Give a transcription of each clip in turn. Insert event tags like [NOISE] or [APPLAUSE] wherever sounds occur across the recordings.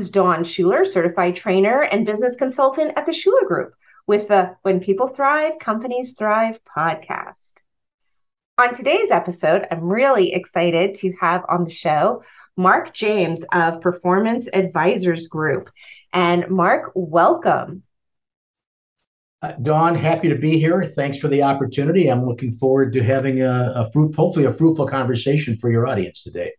Is Dawn Shuler, certified trainer and business consultant at the Shuler Group with the When People Thrive, Companies Thrive podcast. On today's episode, I'm really excited to have on the show Mark James of Performance Advisors Group. And Mark, welcome. Uh, Dawn, happy to be here. Thanks for the opportunity. I'm looking forward to having a, a fruit, hopefully a fruitful conversation for your audience today.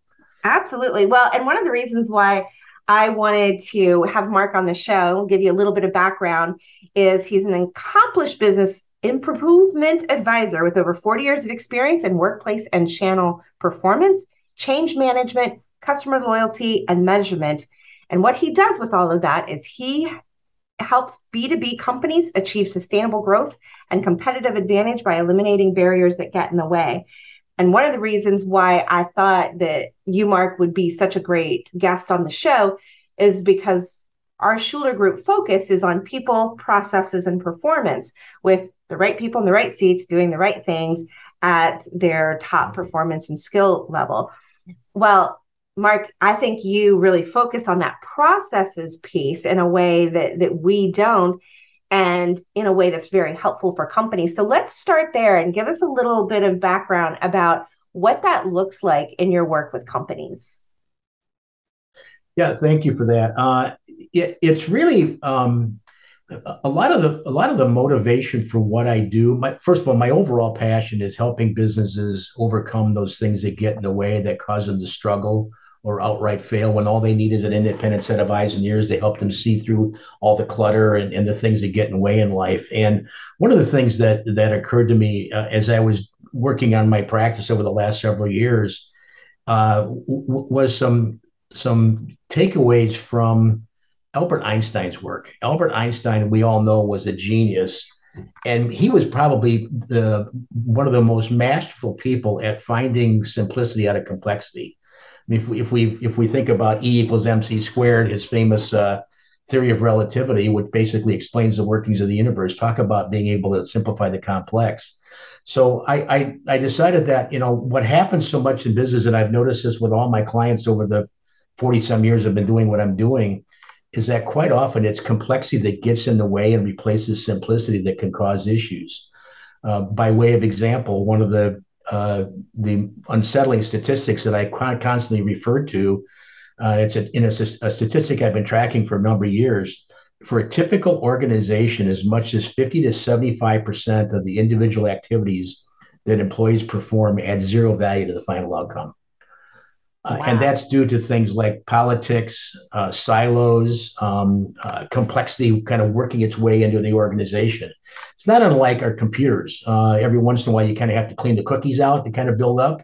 Absolutely. Well, and one of the reasons why I wanted to have Mark on the show, give you a little bit of background, is he's an accomplished business improvement advisor with over 40 years of experience in workplace and channel performance, change management, customer loyalty, and measurement. And what he does with all of that is he helps B2B companies achieve sustainable growth and competitive advantage by eliminating barriers that get in the way. And one of the reasons why I thought that you, Mark, would be such a great guest on the show is because our Shuler Group focus is on people, processes, and performance with the right people in the right seats doing the right things at their top performance and skill level. Well, Mark, I think you really focus on that processes piece in a way that that we don't and in a way that's very helpful for companies. So let's start there and give us a little bit of background about what that looks like in your work with companies. Yeah, thank you for that. Uh, it, it's really um, a lot of the a lot of the motivation for what I do. My first of all, my overall passion is helping businesses overcome those things that get in the way that cause them to struggle or outright fail when all they need is an independent set of eyes and ears to help them see through all the clutter and, and the things that get in the way in life. And one of the things that that occurred to me uh, as I was working on my practice over the last several years uh, w- was some some takeaways from Albert Einstein's work. Albert Einstein, we all know, was a genius, and he was probably the one of the most masterful people at finding simplicity out of complexity if we, if we if we think about E equals mc squared, his famous uh, theory of relativity, which basically explains the workings of the universe, talk about being able to simplify the complex. So I, I, I decided that you know what happens so much in business, and I've noticed this with all my clients over the forty some years I've been doing what I'm doing, is that quite often it's complexity that gets in the way and replaces simplicity that can cause issues. Uh, by way of example, one of the uh, the unsettling statistics that I constantly refer to. Uh, it's a, in a, a, statistic I've been tracking for a number of years. For a typical organization, as much as 50 to 75% of the individual activities that employees perform add zero value to the final outcome. Uh, wow. And that's due to things like politics, uh, silos, um, uh, complexity kind of working its way into the organization. It's not unlike our computers. Uh, every once in a while, you kind of have to clean the cookies out to kind of build up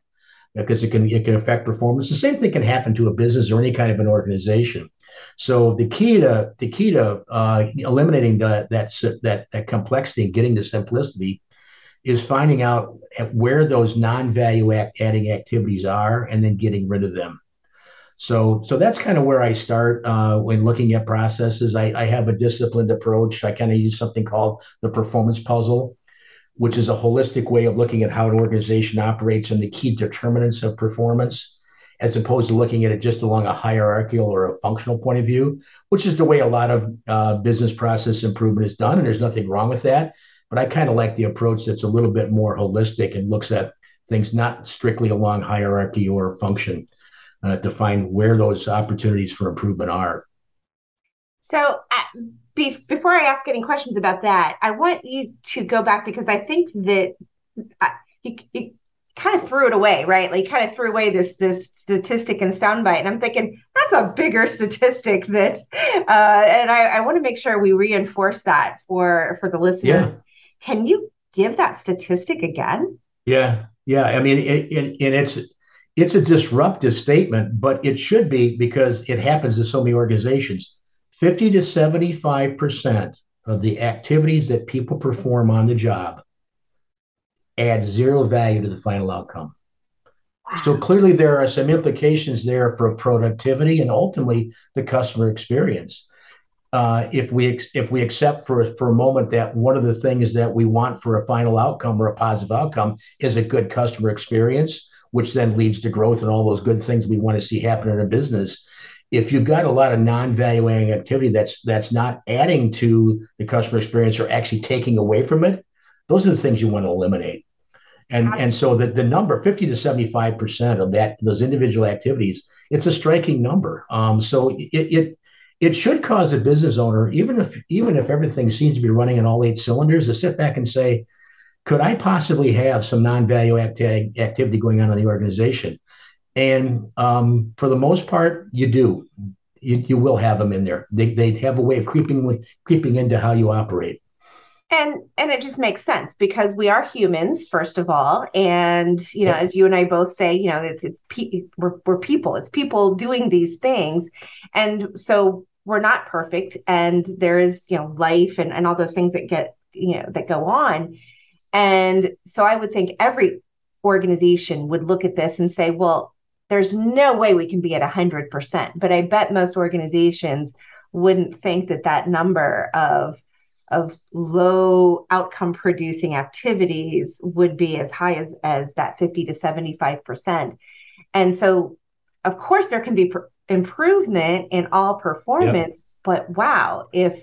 because it can it can affect performance. The same thing can happen to a business or any kind of an organization. So the key to the key to uh, eliminating the, that that that complexity and getting to simplicity is finding out where those non-value adding activities are and then getting rid of them. So, so that's kind of where I start uh, when looking at processes. I, I have a disciplined approach. I kind of use something called the performance puzzle, which is a holistic way of looking at how an organization operates and the key determinants of performance, as opposed to looking at it just along a hierarchical or a functional point of view, which is the way a lot of uh, business process improvement is done. And there's nothing wrong with that. But I kind of like the approach that's a little bit more holistic and looks at things not strictly along hierarchy or function uh, to find where those opportunities for improvement are. So, uh, be- before I ask any questions about that, I want you to go back because I think that uh, you, you kind of threw it away, right? Like, kind of threw away this this statistic and soundbite, and I'm thinking that's a bigger statistic that, [LAUGHS] uh, and I, I want to make sure we reinforce that for for the listeners. Yeah. Can you give that statistic again? Yeah, yeah. I mean, it, it, and it's it's a disruptive statement, but it should be because it happens to so many organizations. Fifty to seventy-five percent of the activities that people perform on the job add zero value to the final outcome. Wow. So clearly, there are some implications there for productivity and ultimately the customer experience uh, if we if we accept for for a moment that one of the things that we want for a final outcome or a positive outcome is a good customer experience, which then leads to growth and all those good things we want to see happen in a business. if you've got a lot of non-value adding activity that's that's not adding to the customer experience or actually taking away from it, those are the things you want to eliminate. And and so the, the number 50 to 75 percent of that those individual activities, it's a striking number. Um, so it, it it should cause a business owner, even if even if everything seems to be running in all eight cylinders, to sit back and say, could I possibly have some non-value acti- activity going on in the organization? And um, for the most part, you do. You, you will have them in there. They, they have a way of creeping creeping into how you operate and and it just makes sense because we are humans first of all and you know as you and i both say you know it's it's pe- we're, we're people it's people doing these things and so we're not perfect and there is you know life and, and all those things that get you know that go on and so i would think every organization would look at this and say well there's no way we can be at 100% but i bet most organizations wouldn't think that that number of of low outcome producing activities would be as high as, as that 50 to 75%. And so, of course, there can be improvement in all performance, yep. but wow, if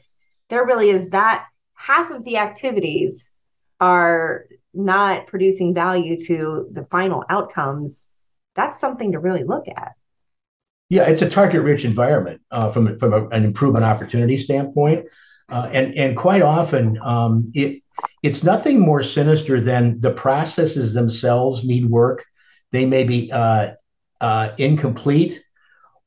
there really is that half of the activities are not producing value to the final outcomes, that's something to really look at. Yeah, it's a target rich environment uh, from, from a, an improvement opportunity standpoint. Uh, and and quite often um, it it's nothing more sinister than the processes themselves need work. They may be uh, uh, incomplete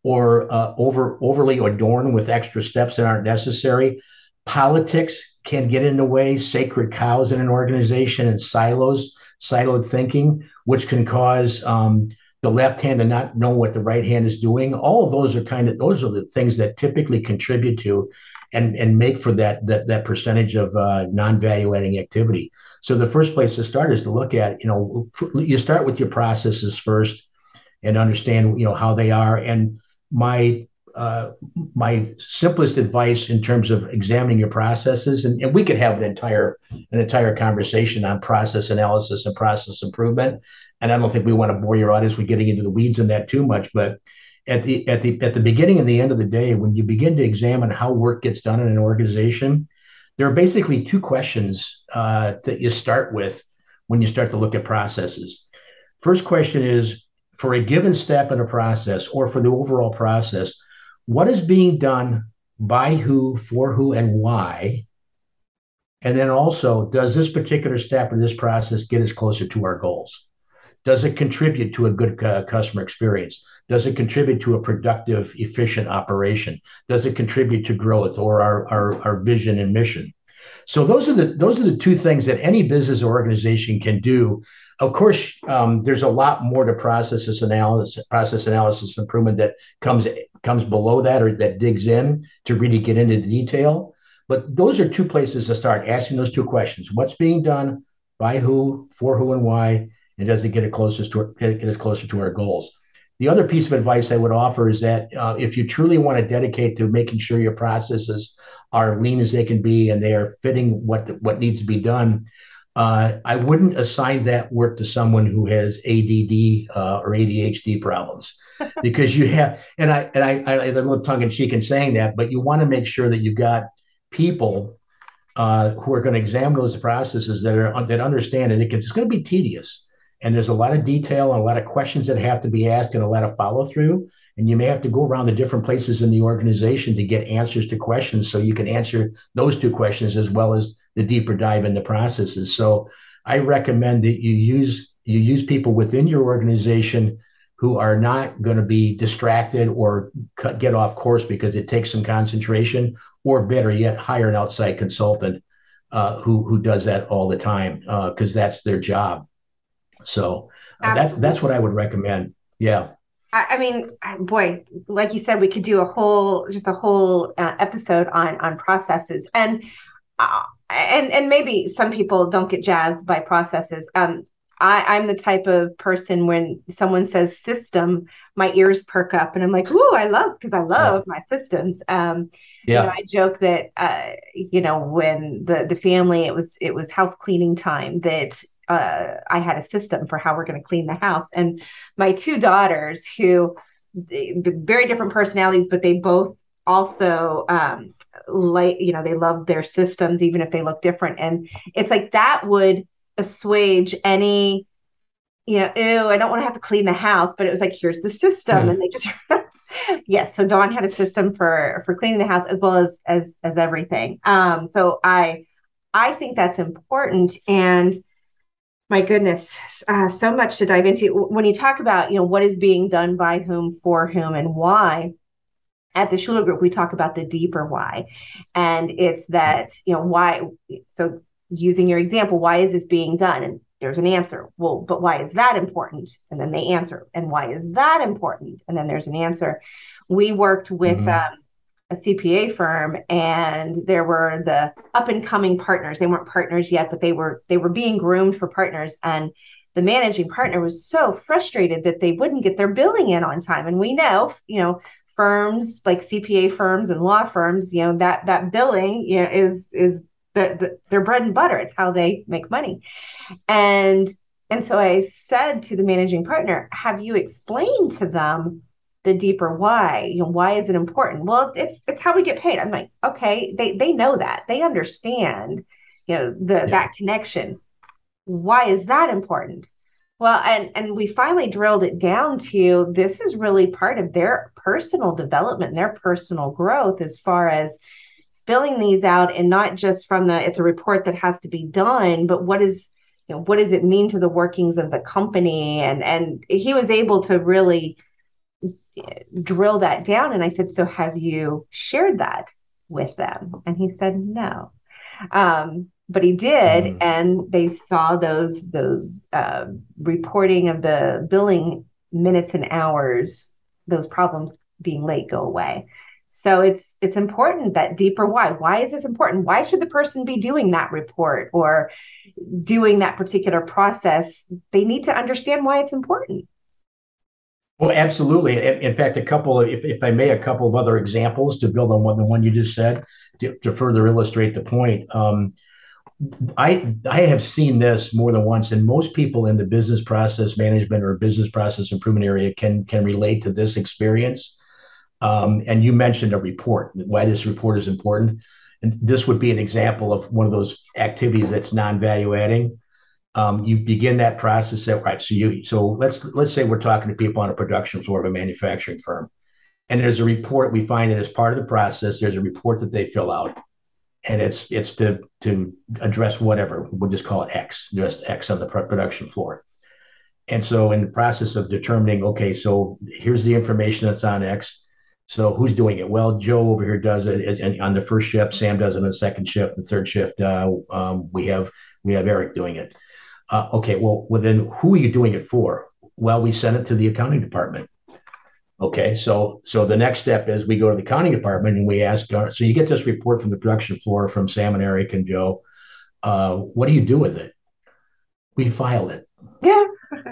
or uh, over overly adorned with extra steps that aren't necessary. Politics can get in the way. Sacred cows in an organization and silos, siloed thinking, which can cause um, the left hand to not know what the right hand is doing. All of those are kind of those are the things that typically contribute to and and make for that that that percentage of uh, non-value adding activity. So the first place to start is to look at you know you start with your processes first and understand you know how they are. And my uh, my simplest advice in terms of examining your processes, and, and we could have an entire an entire conversation on process analysis and process improvement. And I don't think we want to bore your audience with getting into the weeds in that too much, but at the at the at the beginning and the end of the day, when you begin to examine how work gets done in an organization, there are basically two questions uh, that you start with when you start to look at processes. First question is for a given step in a process or for the overall process, what is being done by who, for who, and why? And then also, does this particular step in this process get us closer to our goals? Does it contribute to a good uh, customer experience? Does it contribute to a productive, efficient operation? Does it contribute to growth or our, our, our vision and mission? So those are the those are the two things that any business or organization can do. Of course, um, there's a lot more to process analysis, process analysis improvement that comes comes below that or that digs in to really get into the detail. But those are two places to start asking those two questions: What's being done, by who, for who, and why, and does it get it closest to get us closer to our goals? The other piece of advice I would offer is that uh, if you truly want to dedicate to making sure your processes are lean as they can be and they are fitting what the, what needs to be done, uh, I wouldn't assign that work to someone who has ADD uh, or ADHD problems, [LAUGHS] because you have and I and i I, I, I a little tongue in cheek in saying that, but you want to make sure that you've got people uh, who are going to examine those processes that are that understand it. It's going to be tedious and there's a lot of detail and a lot of questions that have to be asked and a lot of follow through and you may have to go around the different places in the organization to get answers to questions so you can answer those two questions as well as the deeper dive in the processes so i recommend that you use you use people within your organization who are not going to be distracted or cut, get off course because it takes some concentration or better yet hire an outside consultant uh, who who does that all the time because uh, that's their job so uh, that's that's what I would recommend. Yeah. I, mean, boy, like you said, we could do a whole just a whole uh, episode on on processes and. And and maybe some people don't get jazzed by processes. Um, I, I'm the type of person when someone says system, my ears perk up and I'm like, ooh, I love because I love yeah. my systems. Um, yeah. You know, I joke that uh, you know, when the the family it was it was house cleaning time that uh, I had a system for how we're going to clean the house. And my two daughters, who very different personalities, but they both also um, like you know they love their systems even if they look different, and it's like that would assuage any you know, ew, I don't want to have to clean the house, but it was like, here's the system. Mm. And they just [LAUGHS] yes. So Dawn had a system for for cleaning the house as well as as as everything. Um, so I I think that's important. And my goodness, uh, so much to dive into. When you talk about, you know, what is being done by whom, for whom, and why, at the Shuler Group, we talk about the deeper why. And it's that, you know, why, so using your example, why is this being done? And there's an answer. Well, but why is that important? And then they answer. And why is that important? And then there's an answer. We worked with mm-hmm. um, a CPA firm, and there were the up and coming partners. They weren't partners yet, but they were they were being groomed for partners. And the managing partner was so frustrated that they wouldn't get their billing in on time. And we know, you know, firms like CPA firms and law firms, you know, that that billing, you know, is is the, the, their bread and butter. It's how they make money. And and so I said to the managing partner, have you explained to them the deeper why? You know, why is it important? Well, it's it's how we get paid. I'm like, okay, they they know that. They understand, you know, the yeah. that connection. Why is that important? Well, and and we finally drilled it down to this is really part of their personal development their personal growth as far as filling these out and not just from the it's a report that has to be done, but what is you know what does it mean to the workings of the company? And and he was able to really drill that down. And i said so have you shared that with them? And he said no. Um, but he did mm. and they saw those those uh, reporting of the billing minutes and hours those problems being late go away so it's it's important that deeper why. Why is this important? Why should the person be doing that report or doing that particular process? They need to understand why it's important. Well, absolutely. In fact, a couple of, if, if I may, a couple of other examples to build on what the one you just said to, to further illustrate the point. Um, I I have seen this more than once, and most people in the business process management or business process improvement area can can relate to this experience. Um, and you mentioned a report, why this report is important. And this would be an example of one of those activities that's non-value adding. Um, you begin that process at right. So you so let's let's say we're talking to people on a production floor of a manufacturing firm, and there's a report we find that as part of the process, there's a report that they fill out, and it's it's to to address whatever we'll just call it X, just X on the production floor. And so in the process of determining, okay, so here's the information that's on X so who's doing it? Well, Joe over here does it on the first shift. Sam does it on the second shift. The third shift, uh, um, we have we have Eric doing it. Uh, okay, well, well, then who are you doing it for? Well, we send it to the accounting department. Okay, so so the next step is we go to the accounting department and we ask. Uh, so you get this report from the production floor from Sam and Eric and Joe. Uh, what do you do with it? We file it. Yeah. [LAUGHS]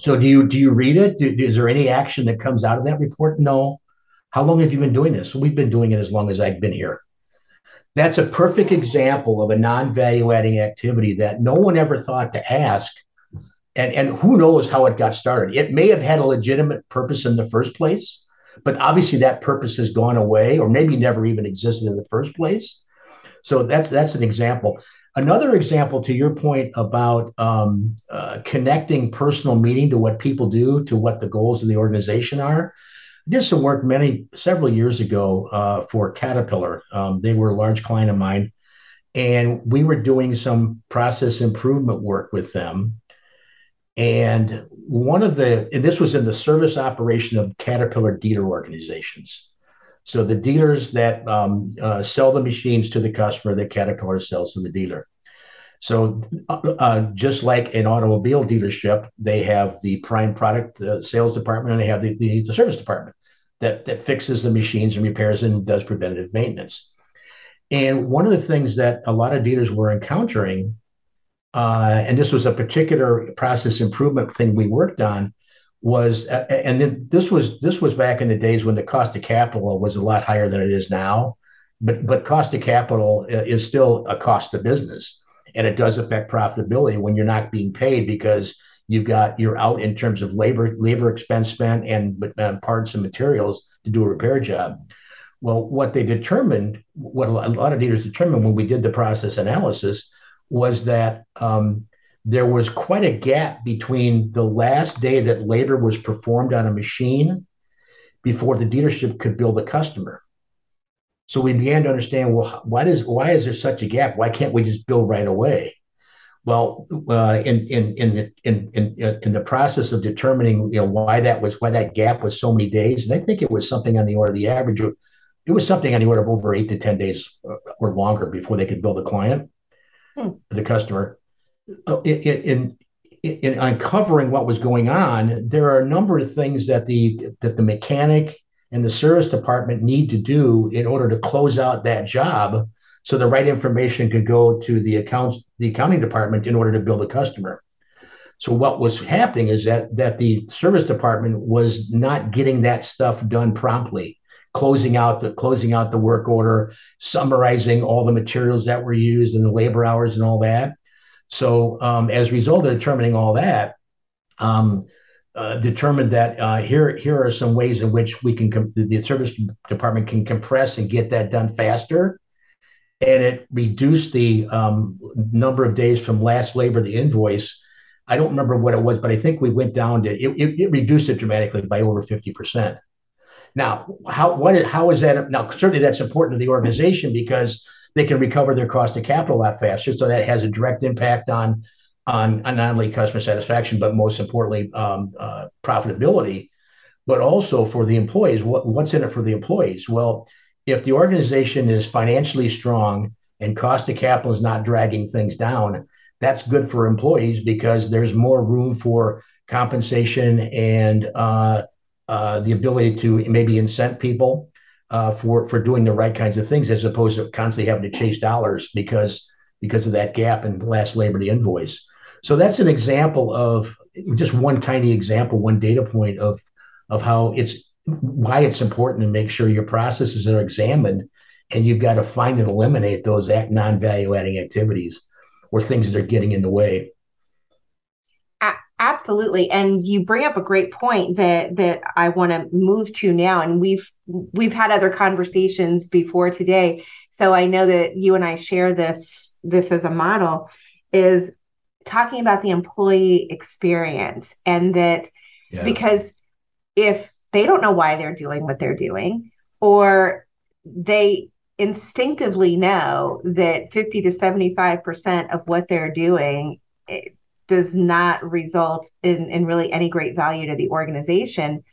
So do you do you read it? Do, is there any action that comes out of that report? No. How long have you been doing this? We've been doing it as long as I've been here. That's a perfect example of a non-value adding activity that no one ever thought to ask. And, and who knows how it got started. It may have had a legitimate purpose in the first place, but obviously that purpose has gone away or maybe never even existed in the first place. So that's that's an example. Another example to your point about um, uh, connecting personal meaning to what people do, to what the goals of the organization are. I did some work many several years ago uh, for Caterpillar. Um, they were a large client of mine, and we were doing some process improvement work with them. And one of the, and this was in the service operation of Caterpillar dealer organizations. So the dealers that um, uh, sell the machines to the customer that Caterpillar sells to the dealer. So uh, uh, just like an automobile dealership, they have the prime product uh, sales department and they have the, the, the, service department that, that fixes the machines and repairs and does preventative maintenance. And one of the things that a lot of dealers were encountering, uh, and this was a particular process improvement thing we worked on, was uh, and then this was this was back in the days when the cost of capital was a lot higher than it is now but but cost of capital uh, is still a cost of business and it does affect profitability when you're not being paid because You've got you're out in terms of labor labor expense spent and uh, parts and materials to do a repair job. Well, what they determined, what a lot of leaders determined when we did the process analysis, was that um, there was quite a gap between the last day that labor was performed on a machine before the dealership could bill the customer. So we began to understand, well, why does why is there such a gap? Why can't we just bill right away? Well, uh, in in in the in, in in the process of determining, you know, why that was why that gap was so many days, and I think it was something on the order of the average. It was something on the order of over eight to ten days uh, or longer before they could bill the client, hmm. the customer. Uh, in, in in uncovering what was going on, there are a number of things that the that the mechanic and the service department need to do in order to close out that job so the right information could go to the accounts the accounting department in order to bill the customer so what was happening is that that the service department was not getting that stuff done promptly closing out the closing out the work order summarizing all the materials that were used and the labor hours and all that so um, as a result of determining all that um, uh, determined that uh, here here are some ways in which we can com- the service department can compress and get that done faster, and it reduced the um, number of days from last labor to invoice. I don't remember what it was, but I think we went down to it. It, it reduced it dramatically by over fifty percent. Now, how what is, how is that? Now, certainly that's important to the organization because they can recover their cost of capital a lot faster. So that has a direct impact on on, on not only customer satisfaction, but most importantly, um, uh, profitability, but also for the employees. What, what's in it for the employees? Well, if the organization is financially strong and cost of capital is not dragging things down, that's good for employees because there's more room for compensation and uh, the ability to maybe incent people uh, for for doing the right kinds of things as opposed to constantly having to chase dollars because because of that gap in the last labor to invoice. So that's an example of just one tiny example, one data point of of how it's why it's important to make sure your processes are examined and you've got to find and eliminate those non-value adding activities or things that are getting in the way absolutely and you bring up a great point that that i want to move to now and we've we've had other conversations before today so i know that you and i share this this as a model is talking about the employee experience and that yeah. because if they don't know why they're doing what they're doing or they instinctively know that 50 to 75% of what they're doing does not result in, in really any great value to the organization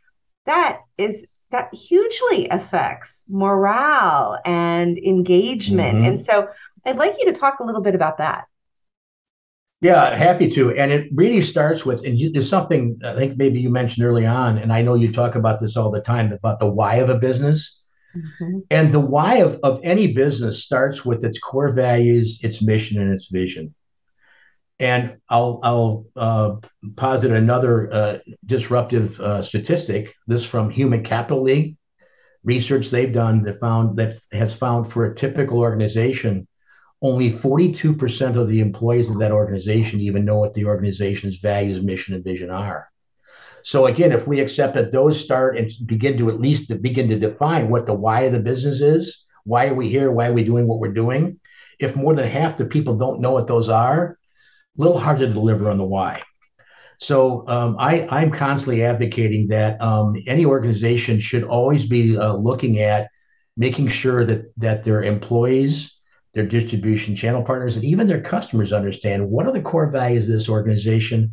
that is that hugely affects morale and engagement mm-hmm. and so i'd like you to talk a little bit about that yeah, happy to. And it really starts with, and you, there's something I think maybe you mentioned early on, and I know you talk about this all the time about the why of a business. Mm-hmm. And the why of, of any business starts with its core values, its mission, and its vision. And I'll, I'll uh, posit another uh, disruptive uh, statistic. This from Human Capital League research they've done that found that has found for a typical organization only 42% of the employees of that organization even know what the organization's values, mission, and vision are. So again, if we accept that those start and begin to at least begin to define what the why of the business is, why are we here, why are we doing what we're doing? If more than half the people don't know what those are, little hard to deliver on the why. So um, I, I'm constantly advocating that um, any organization should always be uh, looking at making sure that that their employees their distribution channel partners, and even their customers understand what are the core values of this organization,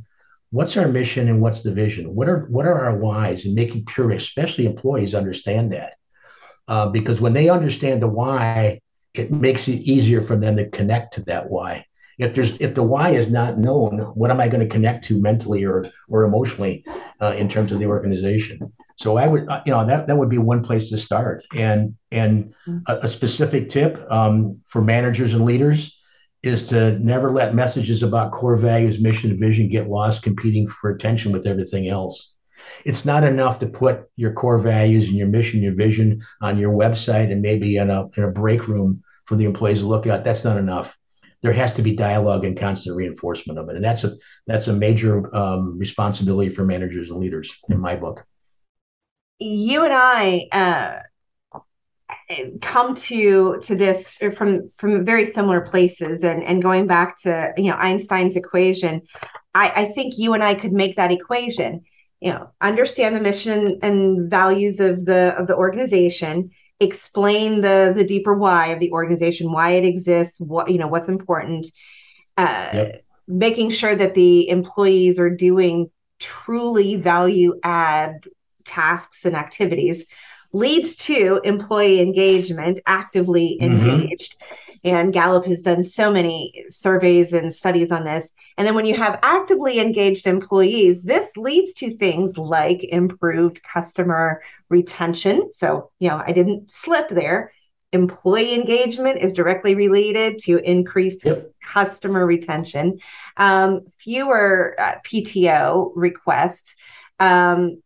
what's our mission, and what's the vision. What are what are our whys, and making sure, especially employees, understand that. Uh, because when they understand the why, it makes it easier for them to connect to that why. If there's if the why is not known, what am I going to connect to mentally or or emotionally uh, in terms of the organization? So I would, uh, you know, that that would be one place to start. And and mm-hmm. a, a specific tip um, for managers and leaders is to never let messages about core values, mission, and vision get lost competing for attention with everything else. It's not enough to put your core values and your mission, your vision on your website and maybe in a in a break room for the employees to look at. That's not enough. There has to be dialogue and constant reinforcement of it, and that's a that's a major um, responsibility for managers and leaders in my book. You and I. Uh come to to this from from very similar places and and going back to you know einstein's equation i i think you and i could make that equation you know understand the mission and values of the of the organization explain the the deeper why of the organization why it exists what you know what's important uh, yep. making sure that the employees are doing truly value add tasks and activities leads to employee engagement, actively mm-hmm. engaged. Mm-hmm. And Gallup has done so many surveys and studies on this. And then when you have actively engaged employees, this leads to things like improved customer retention. So, you know, I didn't slip there. Employee engagement is directly related to increased yep. customer retention, um, fewer uh, PTO requests, um,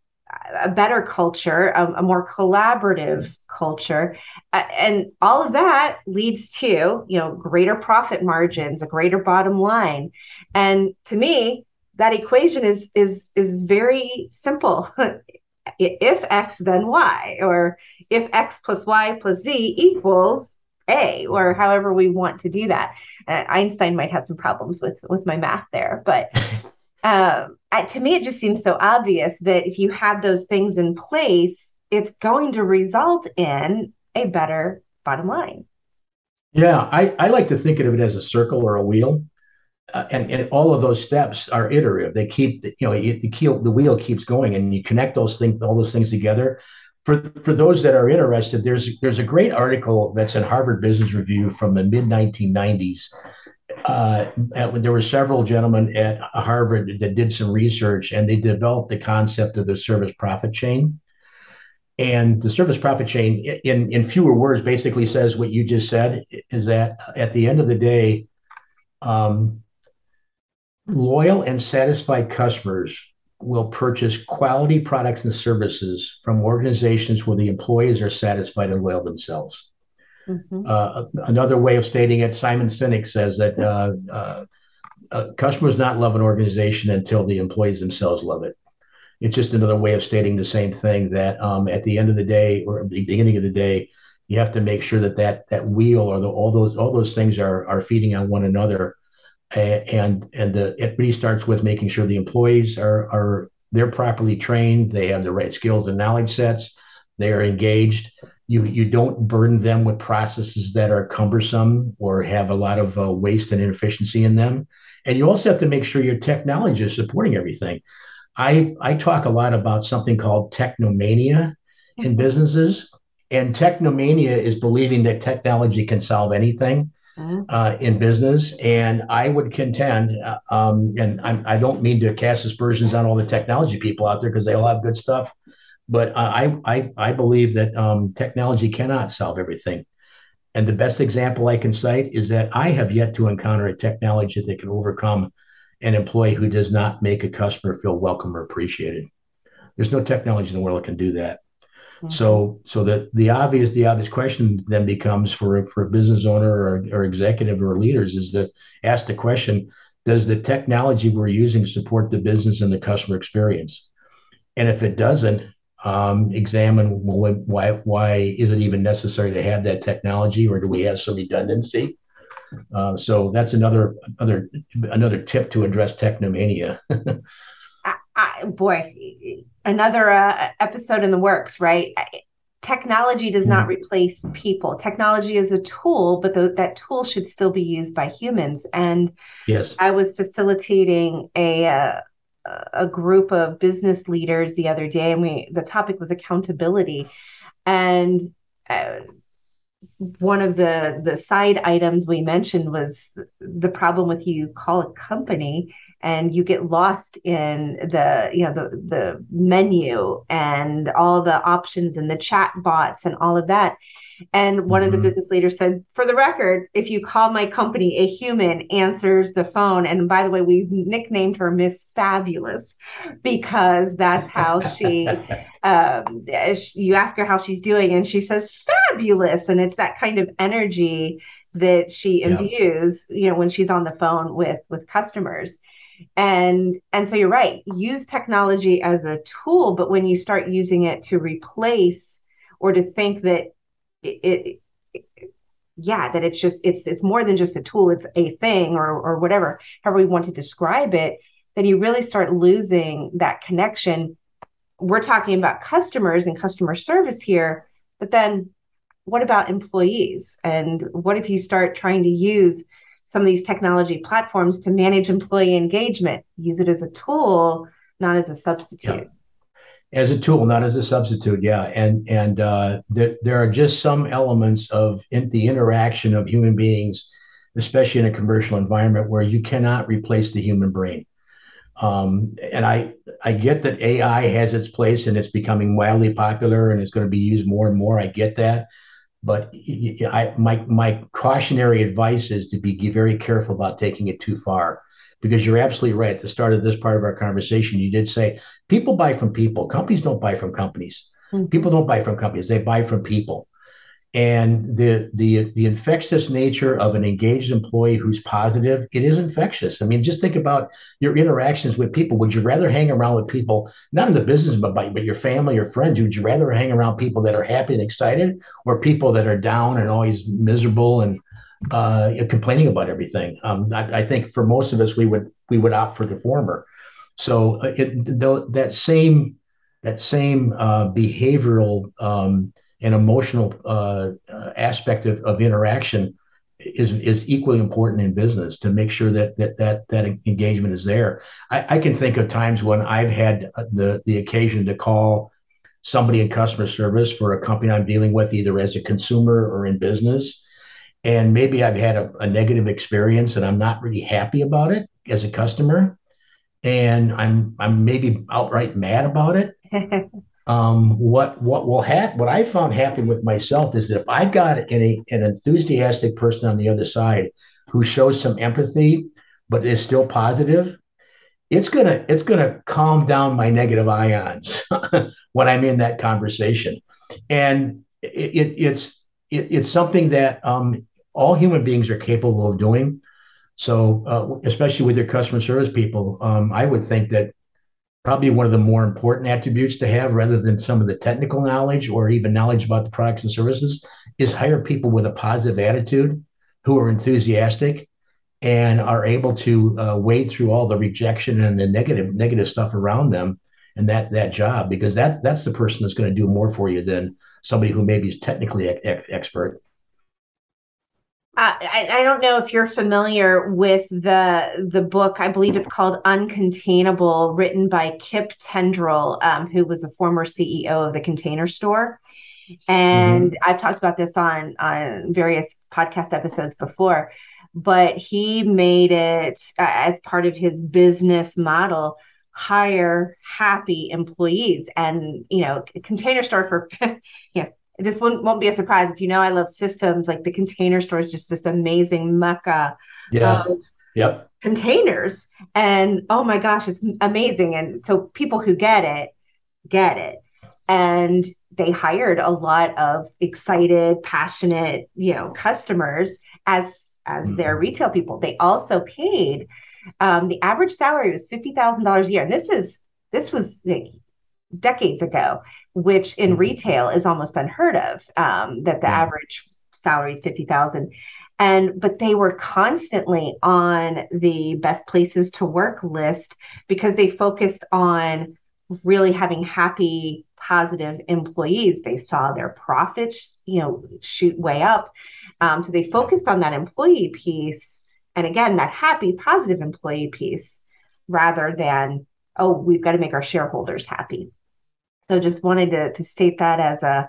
a better culture, a, a more collaborative culture, uh, and all of that leads to you know greater profit margins, a greater bottom line, and to me that equation is is is very simple. [LAUGHS] if x then y, or if x plus y plus z equals a, or however we want to do that. Uh, Einstein might have some problems with with my math there, but [LAUGHS] um, to me, it just seems so obvious that if you have those things in place, it's going to result in a better bottom line. Yeah, I, I like to think of it as a circle or a wheel. Uh, and, and all of those steps are iterative. They keep, you know, the, keel, the wheel keeps going and you connect those things, all those things together. For, for those that are interested, there's, there's a great article that's in Harvard Business Review from the mid 1990s uh, there were several gentlemen at Harvard that did some research and they developed the concept of the service profit chain. And the service profit chain, in, in fewer words, basically says what you just said is that at the end of the day, um, loyal and satisfied customers will purchase quality products and services from organizations where the employees are satisfied and loyal themselves. Mm-hmm. Uh, another way of stating it, Simon Sinek says that uh, uh, uh, customers not love an organization until the employees themselves love it. It's just another way of stating the same thing that um, at the end of the day or the beginning of the day, you have to make sure that that that wheel or the, all those all those things are are feeding on one another, and and the it really starts with making sure the employees are are they're properly trained, they have the right skills and knowledge sets, they are engaged, you you don't burden them with processes that are cumbersome or have a lot of uh, waste and inefficiency in them and you also have to make sure your technology is supporting everything i i talk a lot about something called technomania in mm-hmm. businesses and technomania is believing that technology can solve anything mm-hmm. uh, in business and i would contend uh, um, and I'm, i do not mean to cast aspersions on all the technology people out there because they all have good stuff but I, I, I believe that um, technology cannot solve everything. And the best example I can cite is that I have yet to encounter a technology that can overcome an employee who does not make a customer feel welcome or appreciated. There's no technology in the world that can do that. Mm-hmm. So, so the the obvious the obvious question then becomes for for a business owner or, or executive or leaders is to ask the question: Does the technology we're using support the business and the customer experience? And if it doesn't, um, examine why why is it even necessary to have that technology, or do we have some redundancy? Uh, so that's another another another tip to address technomania. [LAUGHS] I, I, boy, another uh, episode in the works, right? Technology does not mm-hmm. replace people. Technology is a tool, but that tool should still be used by humans. And yes, I was facilitating a uh, a group of business leaders the other day, and we the topic was accountability, and uh, one of the the side items we mentioned was the problem with you call a company and you get lost in the you know the the menu and all the options and the chat bots and all of that and one mm-hmm. of the mm-hmm. business leaders said, for the record, if you call my company, a human answers the phone. And by the way, we've nicknamed her Miss Fabulous because that's how she, [LAUGHS] um, you ask her how she's doing, and she says, fabulous. And it's that kind of energy that she imbues, you know, when she's on the phone with with customers. And and so you're right, use technology as a tool, but when you start using it to replace or to think that it, it yeah that it's just it's it's more than just a tool it's a thing or or whatever however we want to describe it then you really start losing that connection. We're talking about customers and customer service here but then what about employees? And what if you start trying to use some of these technology platforms to manage employee engagement? Use it as a tool not as a substitute as a tool, not as a substitute. Yeah, and and uh, there there are just some elements of in the interaction of human beings, especially in a commercial environment, where you cannot replace the human brain. Um, and I I get that AI has its place and it's becoming wildly popular and it's going to be used more and more. I get that, but I my my cautionary advice is to be very careful about taking it too far because you're absolutely right. At the start of this part of our conversation, you did say people buy from people. Companies don't buy from companies. Mm-hmm. People don't buy from companies. They buy from people. And the the the infectious nature of an engaged employee who's positive, it is infectious. I mean, just think about your interactions with people. Would you rather hang around with people, not in the business, but by, but your family or friends? Would you rather hang around people that are happy and excited, or people that are down and always miserable and uh, complaining about everything. Um, I, I, think for most of us, we would we would opt for the former. So uh, it, the, that same that same uh, behavioral um, and emotional uh, uh, aspect of, of interaction is is equally important in business to make sure that that that that engagement is there. I, I can think of times when I've had the the occasion to call somebody in customer service for a company I'm dealing with, either as a consumer or in business and maybe I've had a, a, negative experience and I'm not really happy about it as a customer, and I'm I'm maybe outright mad about it. [LAUGHS] um, what what will happen? What I found happening with myself is that if I've got an, an enthusiastic person on the other side who shows some empathy but is still positive, it's gonna it's gonna calm down my negative ions [LAUGHS] when I'm in that conversation, and it, it, it's it, it's something that um, all human beings are capable of doing. So, uh, especially with your customer service people, um, I would think that probably one of the more important attributes to have, rather than some of the technical knowledge or even knowledge about the products and services, is hire people with a positive attitude who are enthusiastic and are able to uh, wade through all the rejection and the negative negative stuff around them and that that job because that that's the person that's going to do more for you than somebody who maybe is technically ex- expert. Uh, I, I, don't know if you're familiar with the the book. I believe it's called Uncontainable, written by Kip Tindell, um, who was a former CEO of the Container Store. And mm-hmm. I've talked about this on on various podcast episodes before, but he made it uh, as part of his business model hire happy employees and you know container store for [LAUGHS] you know this won't, won't be a surprise if you know I love systems. Like the container store is just this amazing mecca yeah. of yep. containers. And oh my gosh, it's amazing. And so people who get it, get it. And they hired a lot of excited, passionate, you know, customers as as mm-hmm. their retail people. They also paid um, the average salary was fifty thousand dollars a year. And this is this was like decades ago which in mm-hmm. retail is almost unheard of. Um, that the average salary is fifty thousand, and but they were constantly on the best places to work list because they focused on really having happy positive employees. They saw their profits you know shoot way up. Um, so they focused on that employee piece. And again that happy positive employee piece rather than oh we've got to make our shareholders happy so just wanted to, to state that as a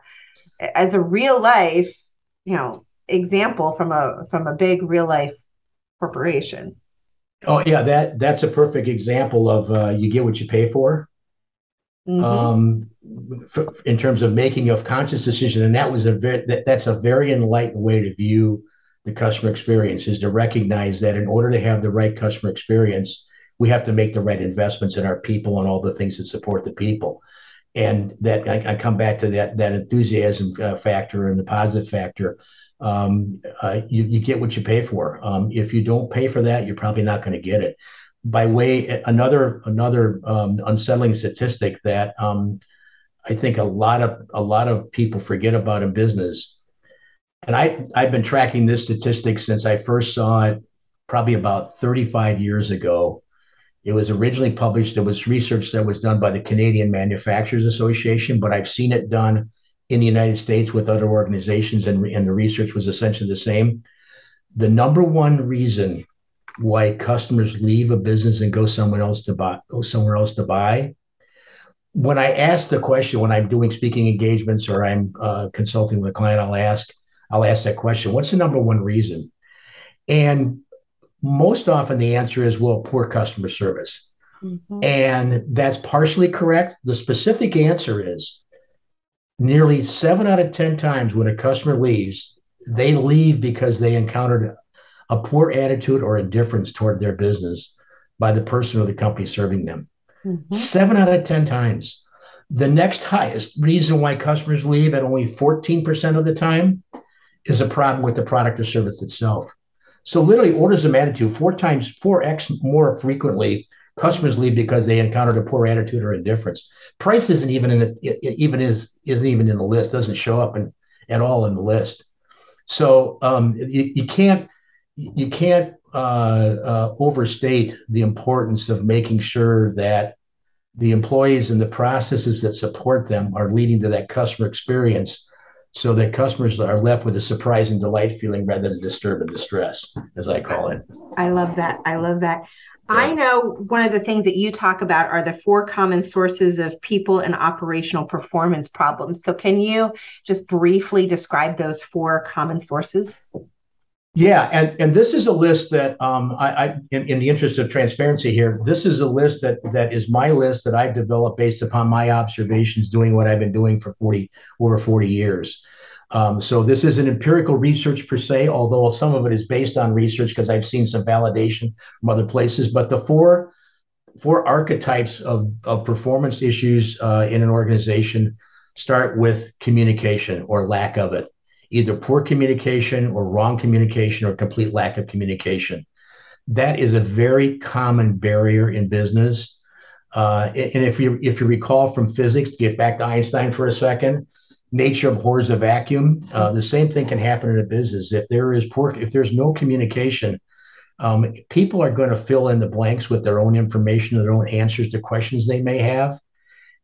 as a real life, you know, example from a from a big real life corporation. Oh yeah, that that's a perfect example of uh, you get what you pay for. Mm-hmm. Um, for, in terms of making a conscious decision, and that was a very that, that's a very enlightened way to view the customer experience is to recognize that in order to have the right customer experience, we have to make the right investments in our people and all the things that support the people and that I, I, come back to that that enthusiasm uh, factor and the positive factor. um, uh, you, you get what you pay for. Um, if you don't pay for that, you're probably not going to get it. By way, another another um, unsettling statistic that um, I think a lot of a lot of people forget about in business, and I I've been tracking this statistic since I first saw it, probably about 35 years ago. It was originally published. It was research that was done by the Canadian Manufacturers Association, but I've seen it done in the United States with other organizations, and, and the research was essentially the same. The number one reason why customers leave a business and go somewhere else to buy, go somewhere else to buy. When I ask the question, when I'm doing speaking engagements or I'm uh, consulting with a client, I'll ask, I'll ask that question: What's the number one reason? And most often the answer is, well, poor customer service. Mm-hmm. And that's partially correct. The specific answer is nearly seven out of 10 times when a customer leaves, they leave because they encountered a poor attitude or indifference toward their business by the person or the company serving them. Mm-hmm. Seven out of 10 times. The next highest reason why customers leave at only 14% of the time is a problem with the product or service itself. So, literally, orders of magnitude, four times, 4x more frequently Customers leave because they encountered a poor attitude or indifference. Price isn't even in the, even is isn't even in the list. Doesn't show up in, at all in the list. So um, you, you can't you can't uh, uh, overstate the importance of making sure that the employees and the processes that support them are leading to that customer experience so that customers are left with a surprise and delight feeling rather than disturb and distress, as I call it. I love that. I love that. I know one of the things that you talk about are the four common sources of people and operational performance problems. So, can you just briefly describe those four common sources? Yeah, and, and this is a list that um, I, I in, in, the interest of transparency here, this is a list that that is my list that I've developed based upon my observations doing what I've been doing for 40 over 40 years. Um, so this isn't empirical research per se, although some of it is based on research because I've seen some validation from other places. But the four four archetypes of, of performance issues uh, in an organization start with communication or lack of it, either poor communication or wrong communication or complete lack of communication. That is a very common barrier in business. Uh, and if you if you recall from physics, to get back to Einstein for a second, nature abhors a vacuum. Uh, the same thing can happen in a business. If there is poor, if there's no communication, um, people are going to fill in the blanks with their own information, their own answers to questions they may have,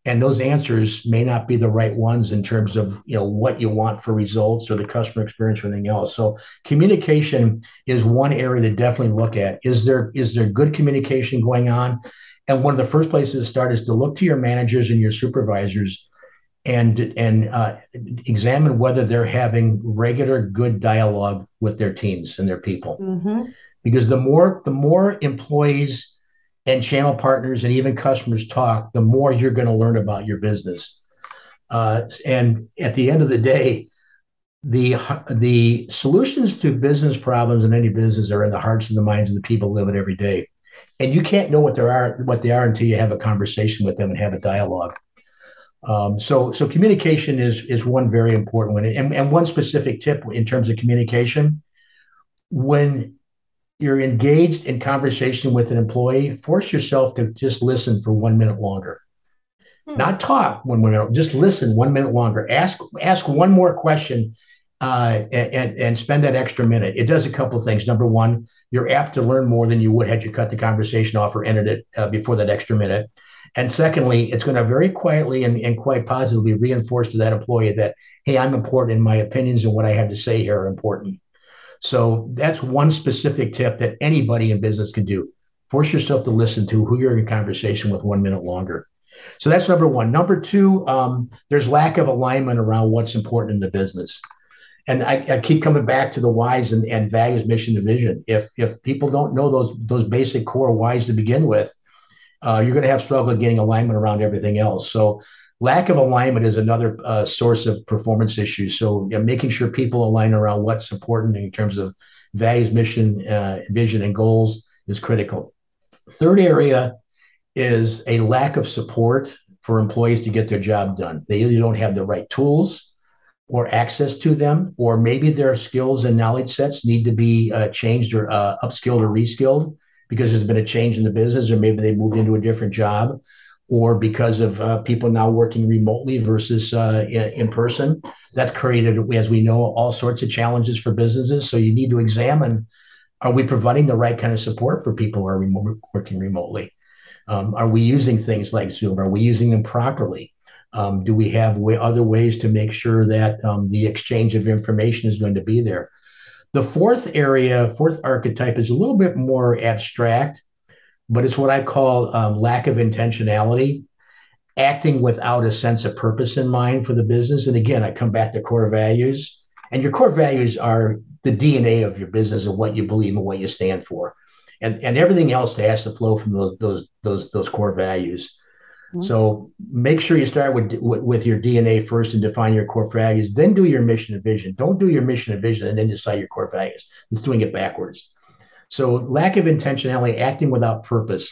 and those answers may not be the right ones in terms of you know what you want for results or the customer experience or anything else. So communication is one area to definitely look at. Is there is there good communication going on? And one of the first places to start is to look to your managers and your supervisors and and uh, examine whether they're having regular good dialogue with their teams and their people mm-hmm. because the more the more employees and channel partners and even customers talk the more you're going to learn about your business. Uh, and at the end of the day the the solutions to business problems in any business are in the hearts and the minds of the people living every day. And you can't know what they are what they are until you have a conversation with them and have a dialogue. Um, so, so communication is is one very important one, and, and one specific tip in terms of communication. When you're engaged in conversation with an employee, force yourself to just listen for one minute longer. Hmm. Not talk one minute, just listen one minute longer. Ask ask one more question, uh, and and spend that extra minute. It does a couple of things. Number one, you're apt to learn more than you would had you cut the conversation off or ended it uh, before that extra minute. And secondly, it's going to very quietly and, and quite positively reinforce to that employee that, hey, I'm important and my opinions and what I have to say here are important. So that's one specific tip that anybody in business can do. Force yourself to listen to who you're in conversation with one minute longer. So that's number one. Number two, um, there's lack of alignment around what's important in the business. And I, I, keep coming back to the whys and, and values, mission, and vision. If if people don't know those those basic core whys to begin with, uh, you're going to have struggle getting alignment around everything else. So lack of alignment is another uh, source of performance issues. So making sure people align around what's important in terms of values, mission, uh, vision, and goals is critical. Third area is a lack of support for employees to get their job done. They either don't have the right tools or access to them, or maybe their skills and knowledge sets need to be uh, changed or uh, upskilled or reskilled because there's been a change in the business, or maybe they moved into a different job, or because of uh, people now working remotely versus uh, in, in, person. That's created, as we know, all sorts of challenges for businesses. So you need to examine: Are we providing the right kind of support for people who are working remotely? Um, are we using things like Zoom? Are we using them properly? Um, do we have way, other ways to make sure that um, the exchange of information is going to be there? The fourth area, fourth archetype, is a little bit more abstract, but it's what I call um, lack of intentionality, acting without a sense of purpose in mind for the business. And again, I come back to core values, and your core values are the DNA of your business and what you believe and what you stand for and and everything else has to flow from those those those those core values. Mm-hmm. So make sure you start with, with, with your DNA first and define your core values. Then do your mission and vision. Don't do your mission and vision and then decide your core values. It's doing it backwards. So lack of intentionality, acting without purpose.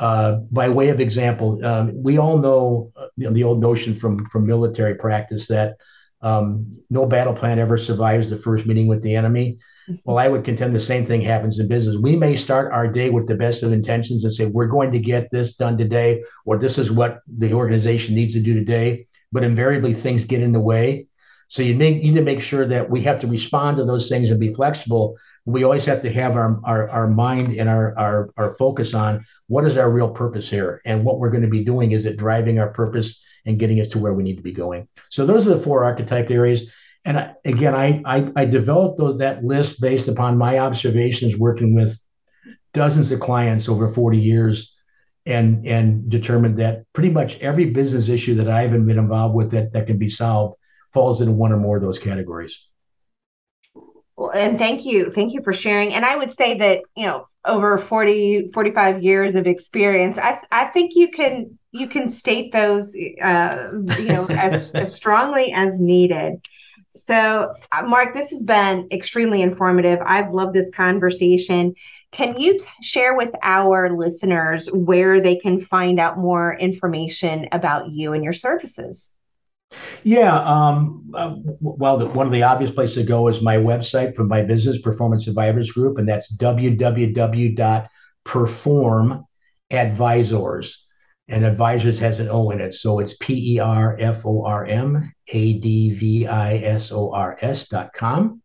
Uh, by way of example, um, we all know, uh, you know, the old notion from from military practice that um, no battle plan ever survives the first meeting with the enemy. Well, I would contend the same thing happens in business. We may start our day with the best of intentions and say, we're going to get this done today, or this is what the organization needs to do today. But invariably, things get in the way. So you need to make sure that we have to respond to those things and be flexible. We always have to have our, our, our mind and our, our, our focus on what is our real purpose here and what we're going to be doing. Is it driving our purpose and getting us to where we need to be going? So those are the four archetype areas. And I, again, I, I, I developed those that list based upon my observations working with dozens of clients over 40 years and and determined that pretty much every business issue that I've been involved with that, that can be solved falls into one or more of those categories. Well, and thank you. Thank you for sharing. And I would say that, you know, over 40, 45 years of experience, I, I think you can, you can state those, uh, you know, as, [LAUGHS] as strongly as needed. So, uh, Mark, this has been extremely informative. I've loved this conversation. Can you t- share with our listeners where they can find out more information about you and your services? Yeah. Um, uh, well, the, one of the obvious places to go is my website for my business, Performance Advisors Group, and that's www.performadvisors and advisors has an O in it. So it's P E R F O R M A D V I S O R S dot com.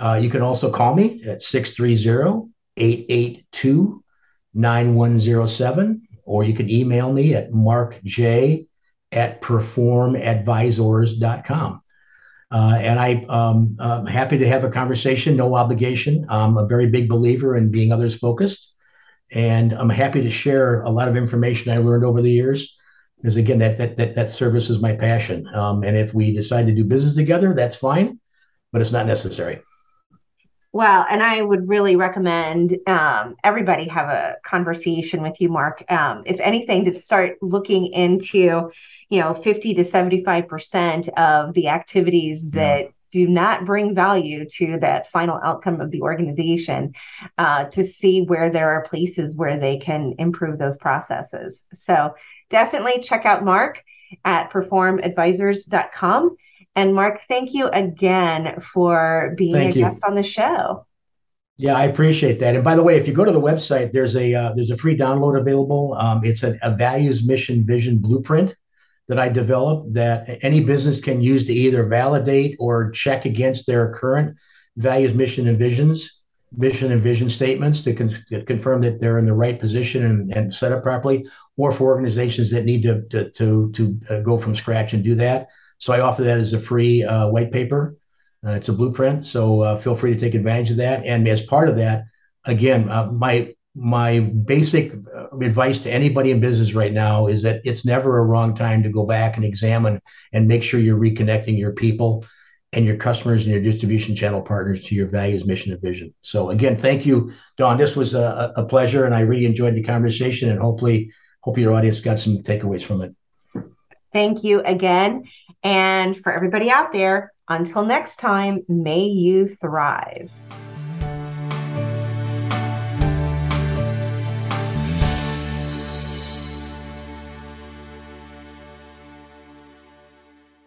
Uh, you can also call me at 630 882 9107, or you can email me at markj at performadvisors.com. Uh, and I, um, I'm happy to have a conversation, no obligation. I'm a very big believer in being others focused. And I'm happy to share a lot of information I learned over the years. Because again, that that that, that service is my passion. Um, and if we decide to do business together, that's fine, but it's not necessary. Well, and I would really recommend um, everybody have a conversation with you, Mark. Um, if anything, to start looking into, you know, 50 to 75% of the activities that yeah do not bring value to that final outcome of the organization uh, to see where there are places where they can improve those processes. So definitely check out Mark at performadvisors.com. And Mark, thank you again for being thank a you. guest on the show. Yeah, I appreciate that. And by the way, if you go to the website, there's a uh, there's a free download available. Um, it's a, a values, mission, vision blueprint that I developed that any business can use to either validate or check against their current values, mission, and visions, mission and vision statements to, con- to confirm that they're in the right position and, and set up properly, or for organizations that need to to to, to uh, go from scratch and do that. So I offer that as a free uh, white paper. Uh, it's a blueprint, so uh, feel free to take advantage of that. And as part of that, again, uh, my my basic uh, advice to anybody in business right now is that it's never a wrong time to go back and examine and make sure you're reconnecting your people and your customers and your distribution channel partners to your values, mission, and vision. So again, thank you, Dawn. This was a, a pleasure, and I really enjoyed the conversation. And hopefully, hope your audience got some takeaways from it. Thank you again, and for everybody out there. Until next time, may you thrive.